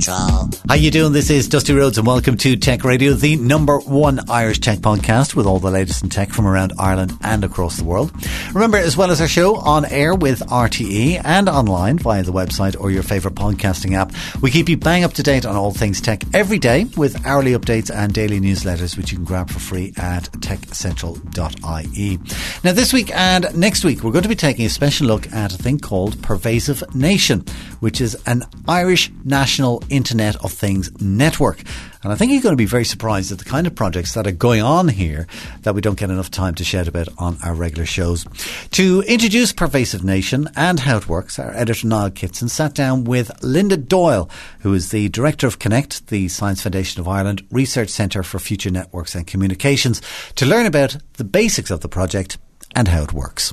Central. How you doing? This is Dusty Rhodes and welcome to Tech Radio, the number one Irish tech podcast with all the latest in tech from around Ireland and across the world. Remember, as well as our show on air with RTE and online via the website or your favourite podcasting app, we keep you bang up to date on all things tech every day with hourly updates and daily newsletters, which you can grab for free at techcentral.ie. Now, this week and next week, we're going to be taking a special look at a thing called Pervasive Nation, which is an Irish national Internet of Things network. And I think you're going to be very surprised at the kind of projects that are going on here that we don't get enough time to shout about on our regular shows. To introduce Pervasive Nation and how it works, our editor Niall Kitson sat down with Linda Doyle, who is the director of Connect, the Science Foundation of Ireland Research Centre for Future Networks and Communications, to learn about the basics of the project and how it works.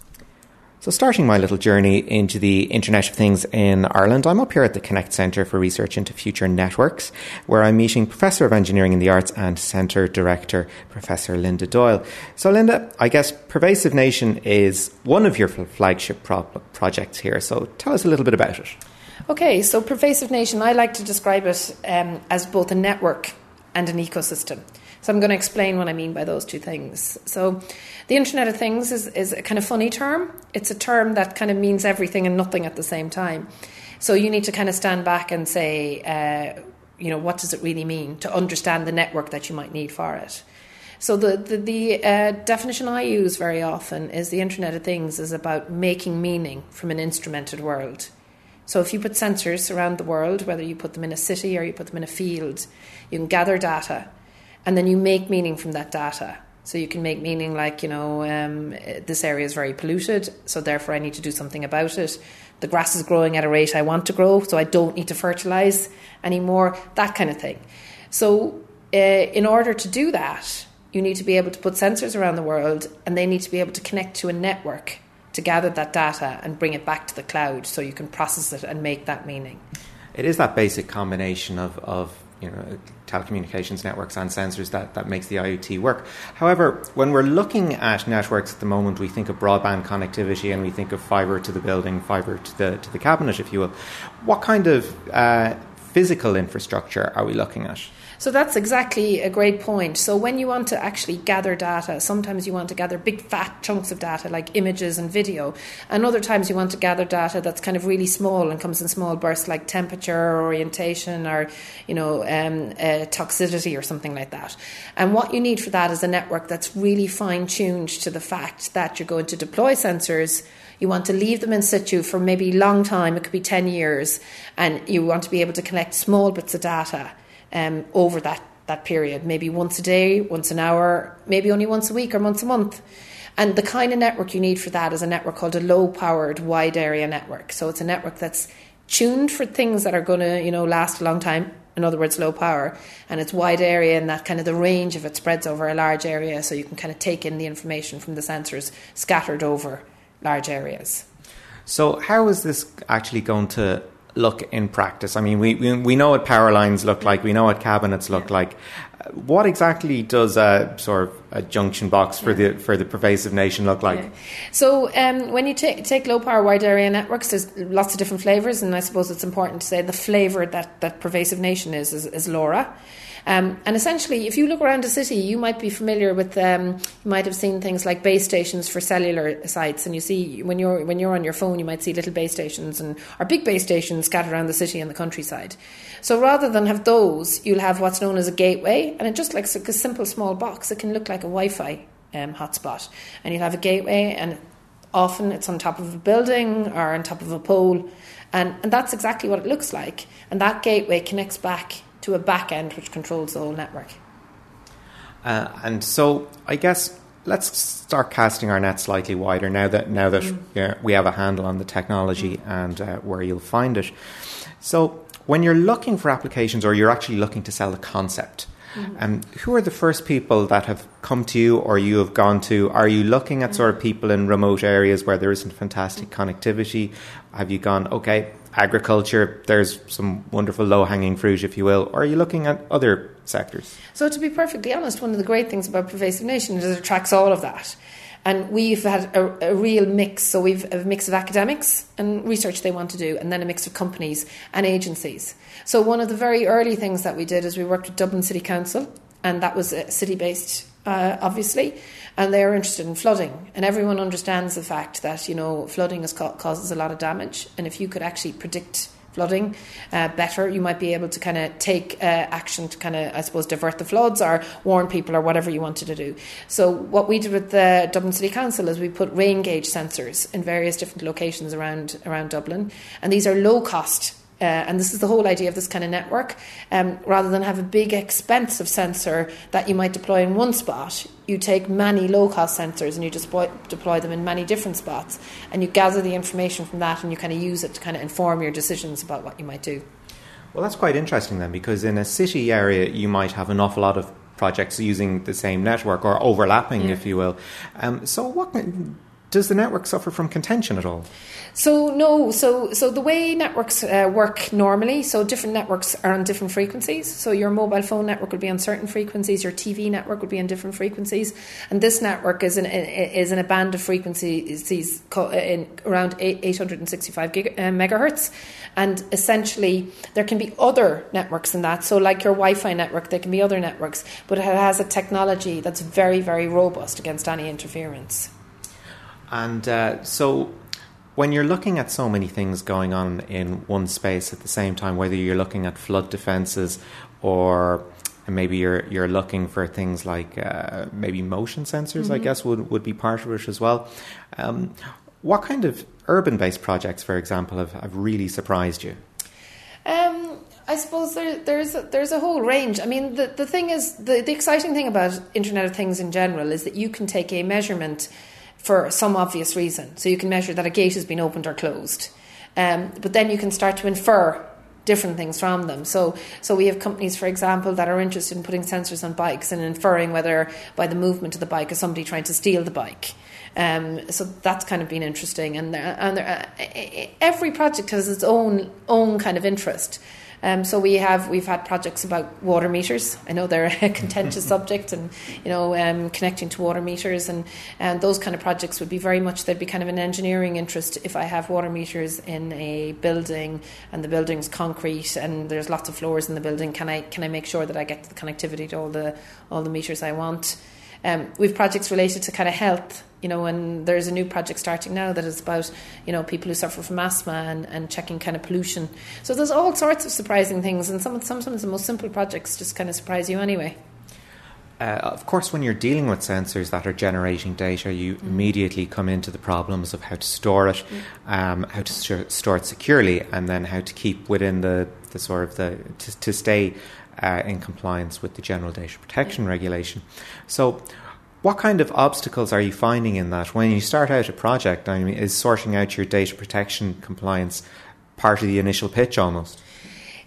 So, starting my little journey into the Internet of Things in Ireland, I'm up here at the Connect Centre for Research into Future Networks, where I'm meeting Professor of Engineering in the Arts and Centre Director, Professor Linda Doyle. So, Linda, I guess Pervasive Nation is one of your flagship pro- projects here. So, tell us a little bit about it. Okay, so Pervasive Nation, I like to describe it um, as both a network and an ecosystem. So I'm going to explain what I mean by those two things. So the Internet of Things is, is a kind of funny term. It's a term that kind of means everything and nothing at the same time. So you need to kind of stand back and say, uh, you know, what does it really mean to understand the network that you might need for it. So the the, the uh, definition I use very often is the Internet of Things is about making meaning from an instrumented world. So if you put sensors around the world, whether you put them in a city or you put them in a field, you can gather data and then you make meaning from that data. So you can make meaning like, you know, um, this area is very polluted, so therefore I need to do something about it. The grass is growing at a rate I want to grow, so I don't need to fertilize anymore, that kind of thing. So, uh, in order to do that, you need to be able to put sensors around the world and they need to be able to connect to a network to gather that data and bring it back to the cloud so you can process it and make that meaning. It is that basic combination of, of you know, telecommunications networks and sensors that, that makes the IoT work. However, when we're looking at networks at the moment, we think of broadband connectivity and we think of fibre to the building, fibre to the, to the cabinet, if you will. What kind of uh, physical infrastructure are we looking at? So that's exactly a great point. So when you want to actually gather data, sometimes you want to gather big fat chunks of data like images and video, and other times you want to gather data that's kind of really small and comes in small bursts like temperature, orientation, or you know um, uh, toxicity or something like that. And what you need for that is a network that's really fine tuned to the fact that you're going to deploy sensors. You want to leave them in situ for maybe a long time, it could be 10 years, and you want to be able to collect small bits of data um, over that, that period, maybe once a day, once an hour, maybe only once a week or once a month. And the kind of network you need for that is a network called a low powered wide area network. So it's a network that's tuned for things that are going to, you know, last a long time. In other words, low power, and it's wide area, and that kind of the range of it spreads over a large area, so you can kind of take in the information from the sensors scattered over large areas. So, how is this actually going to look in practice? I mean, we, we, we know what power lines look like, we know what cabinets look like. What exactly does a sort of a junction box for yeah. the for the pervasive nation look like? Yeah. So um, when you take take low power wide area networks, there's lots of different flavors, and I suppose it's important to say the flavor that that pervasive nation is is, is LoRa. Um, and essentially, if you look around a city, you might be familiar with. Um, you might have seen things like base stations for cellular sites, and you see when you're when you're on your phone, you might see little base stations and or big base stations scattered around the city and the countryside. So rather than have those, you'll have what's known as a gateway, and it just like a simple small box. It can look like a Wi-Fi um, hotspot, and you'll have a gateway, and often it's on top of a building or on top of a pole. And, and that's exactly what it looks like. And that gateway connects back to a back end which controls the whole network. Uh, and so, I guess let's start casting our net slightly wider now that now that mm. we have a handle on the technology mm. and uh, where you'll find it. So, when you're looking for applications, or you're actually looking to sell the concept, Mm-hmm. Um, who are the first people that have come to you or you have gone to? Are you looking at mm-hmm. sort of people in remote areas where there isn't fantastic mm-hmm. connectivity? Have you gone, okay, agriculture, there's some wonderful low hanging fruit, if you will, or are you looking at other sectors? So, to be perfectly honest, one of the great things about Pervasive Nation is it attracts all of that. And we've had a, a, real mix. So we've a mix of academics and research they want to do, and then a mix of companies and agencies. So one of the very early things that we did is we worked with Dublin City Council, and that was city based, uh, obviously, and they are interested in flooding. And everyone understands the fact that you know flooding is, causes a lot of damage, and if you could actually predict flooding uh, better. You might be able to kind of take uh, action to kind of, I suppose, divert the floods or warn people or whatever you wanted to do. So, what we did with the Dublin City Council is we put rain gauge sensors in various different locations around around Dublin, and these are low cost uh, and this is the whole idea of this kind of network. Um, rather than have a big, expensive sensor that you might deploy in one spot, you take many low cost sensors and you deploy, deploy them in many different spots. And you gather the information from that and you kind of use it to kind of inform your decisions about what you might do. Well, that's quite interesting then, because in a city area, you might have an awful lot of projects using the same network or overlapping, yeah. if you will. Um, so, what does the network suffer from contention at all? So no, so so the way networks uh, work normally, so different networks are on different frequencies. So your mobile phone network would be on certain frequencies, your TV network would be on different frequencies, and this network is in is in a band of frequencies in around 865 gig, uh, megahertz, and essentially there can be other networks in that. So like your Wi-Fi network, there can be other networks, but it has a technology that's very very robust against any interference. And uh, so when you're looking at so many things going on in one space at the same time, whether you're looking at flood defences or maybe you're you're looking for things like uh, maybe motion sensors, mm-hmm. I guess would would be part of it as well. Um, what kind of urban based projects, for example, have, have really surprised you? Um, I suppose there, there's a, there's a whole range. I mean, the the thing is the the exciting thing about Internet of Things in general is that you can take a measurement for some obvious reason. So you can measure that a gate has been opened or closed. Um, but then you can start to infer different things from them. So, so we have companies, for example, that are interested in putting sensors on bikes and inferring whether by the movement of the bike is somebody trying to steal the bike. Um, so that's kind of been interesting, and and there, uh, every project has its own own kind of interest. Um, so we have we've had projects about water meters. I know they're a contentious subject, and you know um, connecting to water meters and and those kind of projects would be very much there'd be kind of an engineering interest if I have water meters in a building and the building's concrete and there's lots of floors in the building. Can I can I make sure that I get the connectivity to all the all the meters I want? Um, we've projects related to kind of health, you know, and there's a new project starting now that is about, you know, people who suffer from asthma and, and checking kind of pollution. So there's all sorts of surprising things, and some, sometimes the most simple projects just kind of surprise you anyway. Uh, of course, when you're dealing with sensors that are generating data, you mm. immediately come into the problems of how to store it, mm. um, how to st- store it securely, and then how to keep within the, the sort of the to, to stay uh, in compliance with the General Data Protection Regulation. So, what kind of obstacles are you finding in that when you start out a project? I mean, is sorting out your data protection compliance part of the initial pitch almost?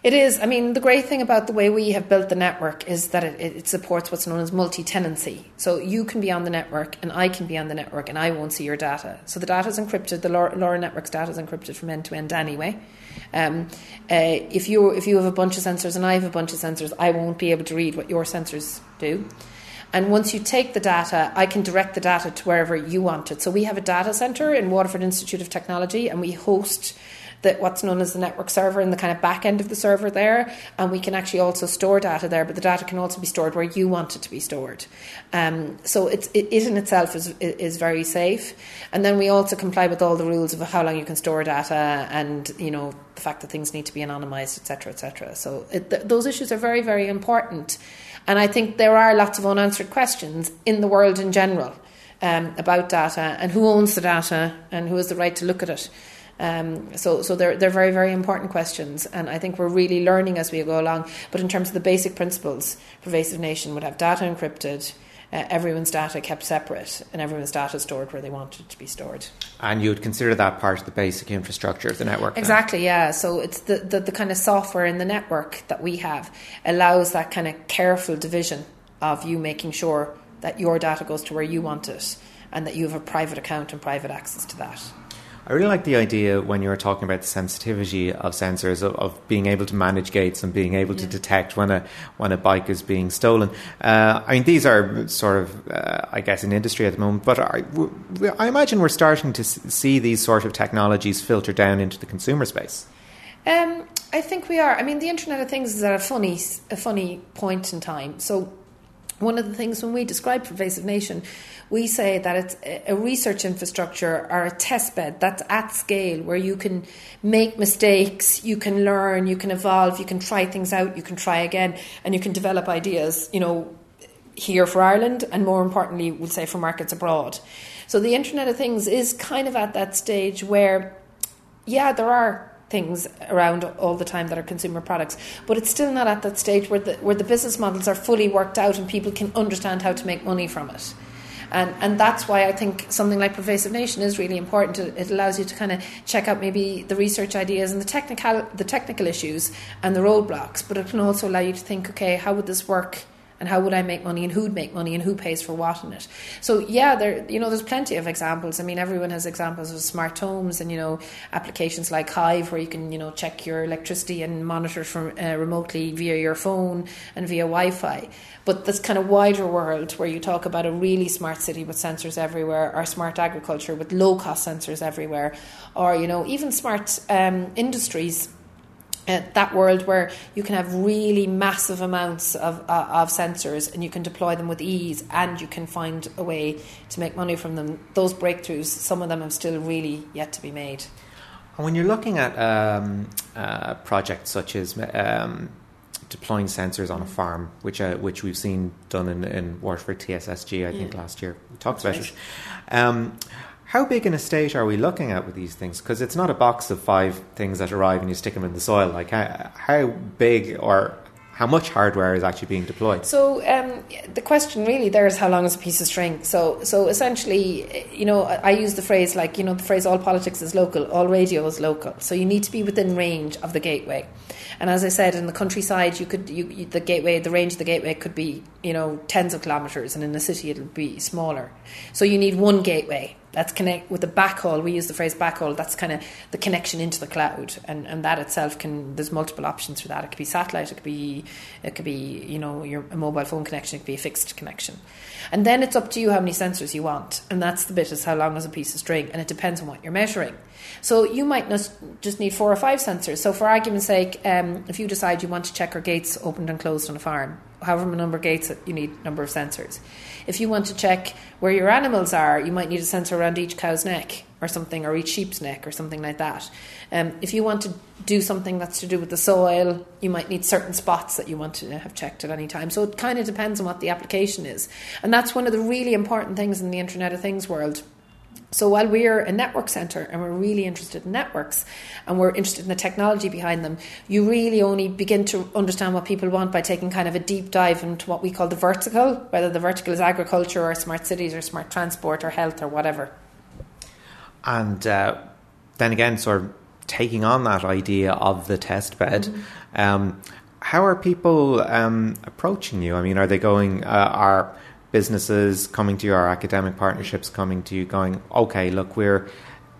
It is. I mean, the great thing about the way we have built the network is that it, it supports what's known as multi tenancy. So you can be on the network and I can be on the network and I won't see your data. So the data is encrypted, the LoRa network's data is encrypted from end to end anyway. Um, uh, if, you, if you have a bunch of sensors and I have a bunch of sensors, I won't be able to read what your sensors do. And once you take the data, I can direct the data to wherever you want it. So we have a data center in Waterford Institute of Technology and we host that what's known as the network server and the kind of back end of the server there, and we can actually also store data there. But the data can also be stored where you want it to be stored. Um, so it's, it, it in itself is is very safe. And then we also comply with all the rules of how long you can store data, and you know the fact that things need to be anonymized, etc., etc. So it, th- those issues are very very important. And I think there are lots of unanswered questions in the world in general um, about data and who owns the data and who has the right to look at it. Um, so, so they're they're very very important questions, and I think we're really learning as we go along. But in terms of the basic principles, Pervasive Nation would have data encrypted. Uh, everyone's data kept separate and everyone's data stored where they wanted it to be stored. And you would consider that part of the basic infrastructure of the network? Exactly, yeah. So it's the, the, the kind of software in the network that we have allows that kind of careful division of you making sure that your data goes to where you want it and that you have a private account and private access to that. I really like the idea when you were talking about the sensitivity of sensors of, of being able to manage gates and being able to detect when a when a bike is being stolen. Uh, I mean, these are sort of, uh, I guess, in industry at the moment, but I, I imagine we're starting to see these sort of technologies filter down into the consumer space. Um, I think we are. I mean, the Internet of Things is at a funny, a funny point in time. So, one of the things when we describe pervasive nation, we say that it's a research infrastructure or a test bed that's at scale where you can make mistakes, you can learn, you can evolve, you can try things out, you can try again, and you can develop ideas, you know, here for Ireland and more importantly, we'll say for markets abroad. So the Internet of Things is kind of at that stage where, yeah, there are things around all the time that are consumer products. But it's still not at that stage where the where the business models are fully worked out and people can understand how to make money from it. And, and that's why I think something like Pervasive Nation is really important. It allows you to kind of check out maybe the research ideas and the technical, the technical issues and the roadblocks, but it can also allow you to think, okay, how would this work and how would I make money and who'd make money and who pays for what in it. So yeah, there you know there's plenty of examples. I mean, everyone has examples of smart homes and you know applications like Hive where you can you know check your electricity and monitor from uh, remotely via your phone and via Wi-Fi. But this kind of wider world where you talk about a really smart city with sensors everywhere, or smart agriculture with low cost sensors everywhere, or you know even smart um, industries uh, that world where you can have really massive amounts of, uh, of sensors and you can deploy them with ease and you can find a way to make money from them. Those breakthroughs, some of them have still really yet to be made. And when you're looking at um, uh, projects such as um, deploying sensors on a farm, which uh, which we've seen done in, in Waterford TSSG, I think yeah. last year, we talked That's about right. it. Um, how big an estate are we looking at with these things? Because it's not a box of five things that arrive and you stick them in the soil. Like how, how big or how much hardware is actually being deployed? So um, the question really there is how long is a piece of string. So so essentially, you know, I use the phrase like you know the phrase all politics is local, all radio is local. So you need to be within range of the gateway. And as I said, in the countryside, you could you, you, the gateway, the range of the gateway could be you know tens of kilometres, and in the city it'll be smaller. So you need one gateway that's connect with the backhaul. We use the phrase backhaul. That's kind of the connection into the cloud, and, and that itself can. There's multiple options for that. It could be satellite. It could be it could be you know your mobile phone connection. It could be a fixed connection, and then it's up to you how many sensors you want, and that's the bit is how long is a piece of string, and it depends on what you're measuring. So you might just need four or five sensors. So for argument's sake, um, if you decide you want to check your gates opened and closed on a farm, however many number of gates you need number of sensors. If you want to check where your animals are, you might need a sensor around each cow's neck or something, or each sheep's neck or something like that. Um, if you want to do something that's to do with the soil, you might need certain spots that you want to have checked at any time. So it kind of depends on what the application is. And that's one of the really important things in the Internet of Things world so while we're a network center and we're really interested in networks and we're interested in the technology behind them, you really only begin to understand what people want by taking kind of a deep dive into what we call the vertical, whether the vertical is agriculture or smart cities or smart transport or health or whatever. And uh, then again, sort of taking on that idea of the test bed. Mm-hmm. Um, how are people um, approaching you? I mean, are they going? Uh, are businesses coming to you, our academic partnerships coming to you, going, okay, look, we're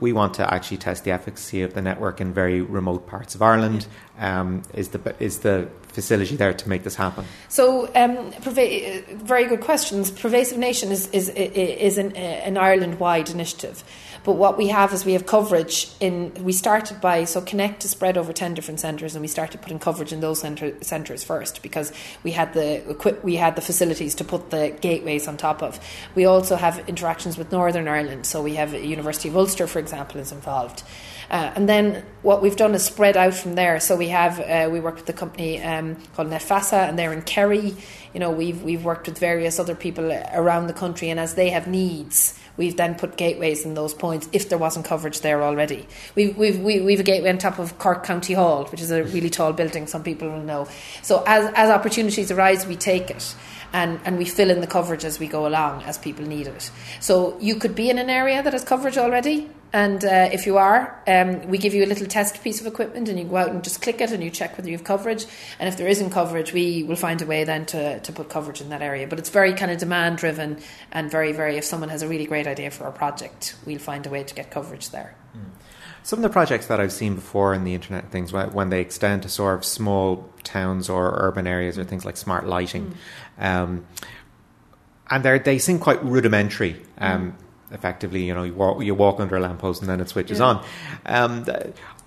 we want to actually test the efficacy of the network in very remote parts of Ireland. Um, is the is the facility there to make this happen? So, um, perva- very good questions. Pervasive Nation is is is an, an Ireland wide initiative. But what we have is we have coverage in. We started by so Connect is spread over ten different centres, and we started putting coverage in those centre, centres first because we had the we had the facilities to put the gateways on top of. We also have interactions with Northern Ireland, so we have University of Ulster, for example, is involved. Uh, and then what we've done is spread out from there. So we have uh, we work with the company um, called Netfasa, and they're in Kerry. You know, we've we've worked with various other people around the country, and as they have needs, we've then put gateways in those points if there wasn't coverage there already. We've, we've, we've a gateway on top of Cork County Hall, which is a really tall building, some people will know. So as, as opportunities arise, we take it and, and we fill in the coverage as we go along as people need it. So you could be in an area that has coverage already, and uh, if you are, um, we give you a little test piece of equipment, and you go out and just click it, and you check whether you have coverage. And if there isn't coverage, we will find a way then to, to put coverage in that area. But it's very kind of demand driven, and very very. If someone has a really great idea for a project, we'll find a way to get coverage there. Mm. Some of the projects that I've seen before in the Internet Things, when, when they extend to sort of small towns or urban areas or things like smart lighting, um, and they they seem quite rudimentary. Um, Effectively, you know, you walk, you walk under a lamppost and then it switches Yeah. on. Um,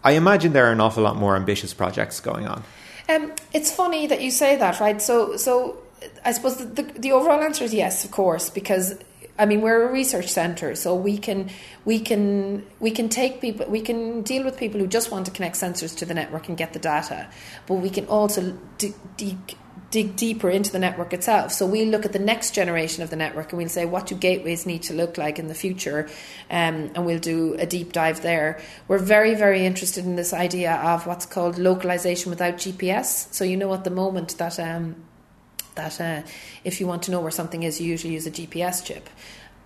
I imagine there are an awful lot more ambitious projects going on. Um, it's funny that you say that, right? So, so I suppose the, the, the overall answer is yes, of course, because I mean we're a research centre, so we can we can we can take people, we can deal with people who just want to connect sensors to the network and get the data, but we can also dig, dig, dig deeper into the network itself. So we look at the next generation of the network and we'll say what do gateways need to look like in the future, um, and we'll do a deep dive there. We're very very interested in this idea of what's called localization without GPS. So you know at the moment that. Um, that uh, if you want to know where something is, you usually use a GPS chip.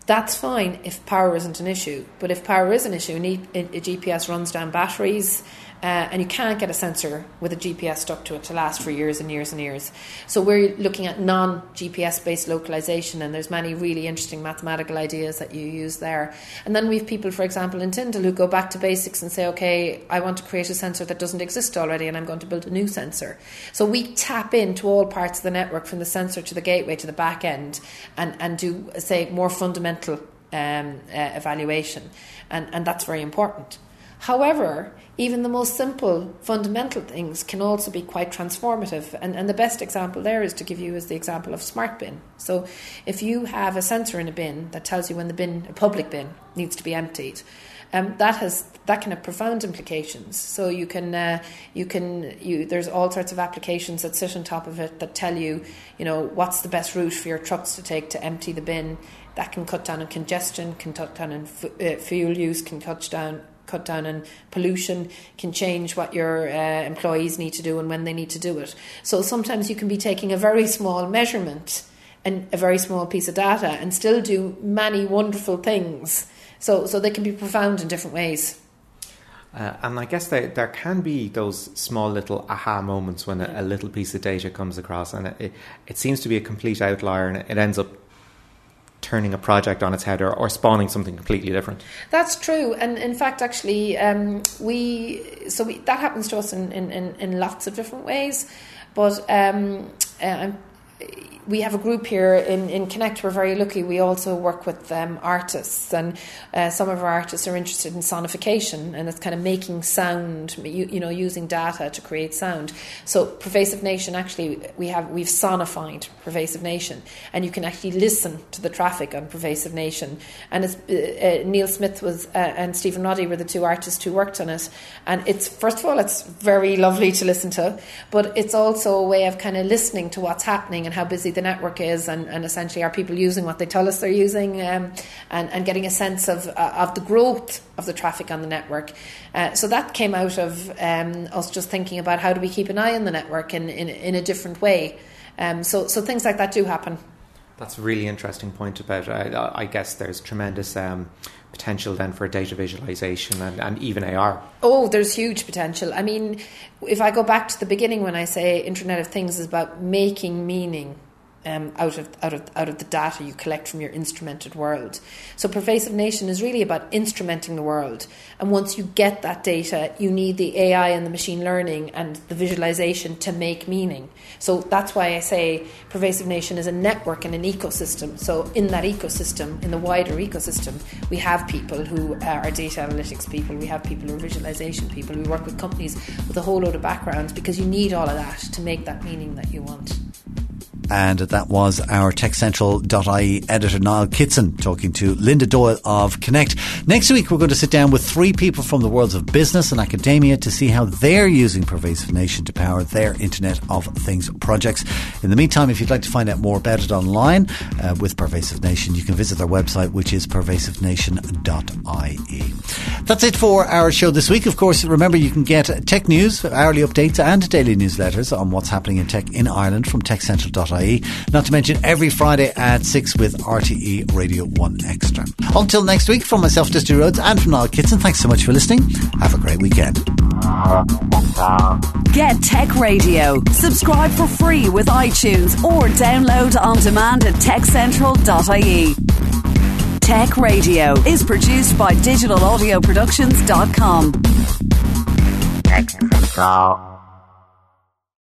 That's fine if power isn't an issue, but if power is an issue, a GPS runs down batteries, uh, and you can't get a sensor with a GPS stuck to it to last for years and years and years. So we're looking at non-GPS based localization, and there's many really interesting mathematical ideas that you use there. And then we have people, for example, in Tyndall who go back to basics and say, okay, I want to create a sensor that doesn't exist already, and I'm going to build a new sensor. So we tap into all parts of the network, from the sensor to the gateway to the back end, and and do say more fundamental um, uh, evaluation, and and that's very important. However, even the most simple fundamental things can also be quite transformative. And, and the best example there is to give you is the example of smart bin. So if you have a sensor in a bin that tells you when the bin, a public bin, needs to be emptied, um, that has that can have profound implications. So you can uh, you can you there's all sorts of applications that sit on top of it that tell you you know what's the best route for your trucks to take to empty the bin. That can cut down on congestion, can cut down on fu- uh, fuel use, can cut down cut down on pollution, can change what your uh, employees need to do and when they need to do it. So sometimes you can be taking a very small measurement and a very small piece of data and still do many wonderful things. So so they can be profound in different ways. Uh, and I guess there, there can be those small little aha moments when a, a little piece of data comes across, and it, it, it seems to be a complete outlier, and it ends up turning a project on its head or, or spawning something completely different. That's true, and in fact, actually, um, we so we, that happens to us in, in, in, lots of different ways. But um, uh, we have a group here in, in Connect. We're very lucky. We also work with um, artists, and uh, some of our artists are interested in sonification, and it's kind of making sound. You, you know, using data to create sound. So, Pervasive Nation actually, we have we've sonified Pervasive Nation, and you can actually listen to the traffic on Pervasive Nation. And uh, uh, Neil Smith was uh, and Stephen Roddy were the two artists who worked on it. And it's first of all, it's very lovely to listen to, but it's also a way of kind of listening to what's happening and how busy the network is, and, and essentially are people using what they tell us they're using, um, and and getting a sense of uh, of the growth of the traffic on the network. Uh, so that came out of um, us just thinking about how do we keep an eye on the network in in, in a different way. Um, so so things like that do happen. That's a really interesting point about. I, I guess there's tremendous um, potential then for data visualization and, and even AR. Oh, there's huge potential. I mean, if I go back to the beginning when I say Internet of Things is about making meaning um, out of out of out of the data you collect from your instrumented world. So pervasive nation is really about instrumenting the world. And once you get that data, you need the AI and the machine learning and the visualization to make meaning. So that's why I say pervasive nation is a network and an ecosystem. So in that ecosystem, in the wider ecosystem, we have people who are data analytics people, we have people who are visualization people, we work with companies with a whole load of backgrounds because you need all of that to make that meaning that you want. And that was our TechCentral.ie editor, Niall Kitson, talking to Linda Doyle of Connect. Next week, we're going to sit down with three people from the worlds of business and academia to see how they're using Pervasive Nation to power their Internet of Things projects. In the meantime, if you'd like to find out more about it online uh, with Pervasive Nation, you can visit their website, which is pervasivenation.ie. That's it for our show this week. Of course, remember you can get tech news, hourly updates, and daily newsletters on what's happening in tech in Ireland from TechCentral.ie. Not to mention every Friday at 6 with RTE Radio 1 Extra. Until next week, from myself, Dusty Rhodes, and from Niall Kitson, thanks so much for listening. Have a great weekend. Get Tech Radio. Subscribe for free with iTunes or download on demand at techcentral.ie. Tech Radio is produced by digitalaudioproductions.com. Tech Central.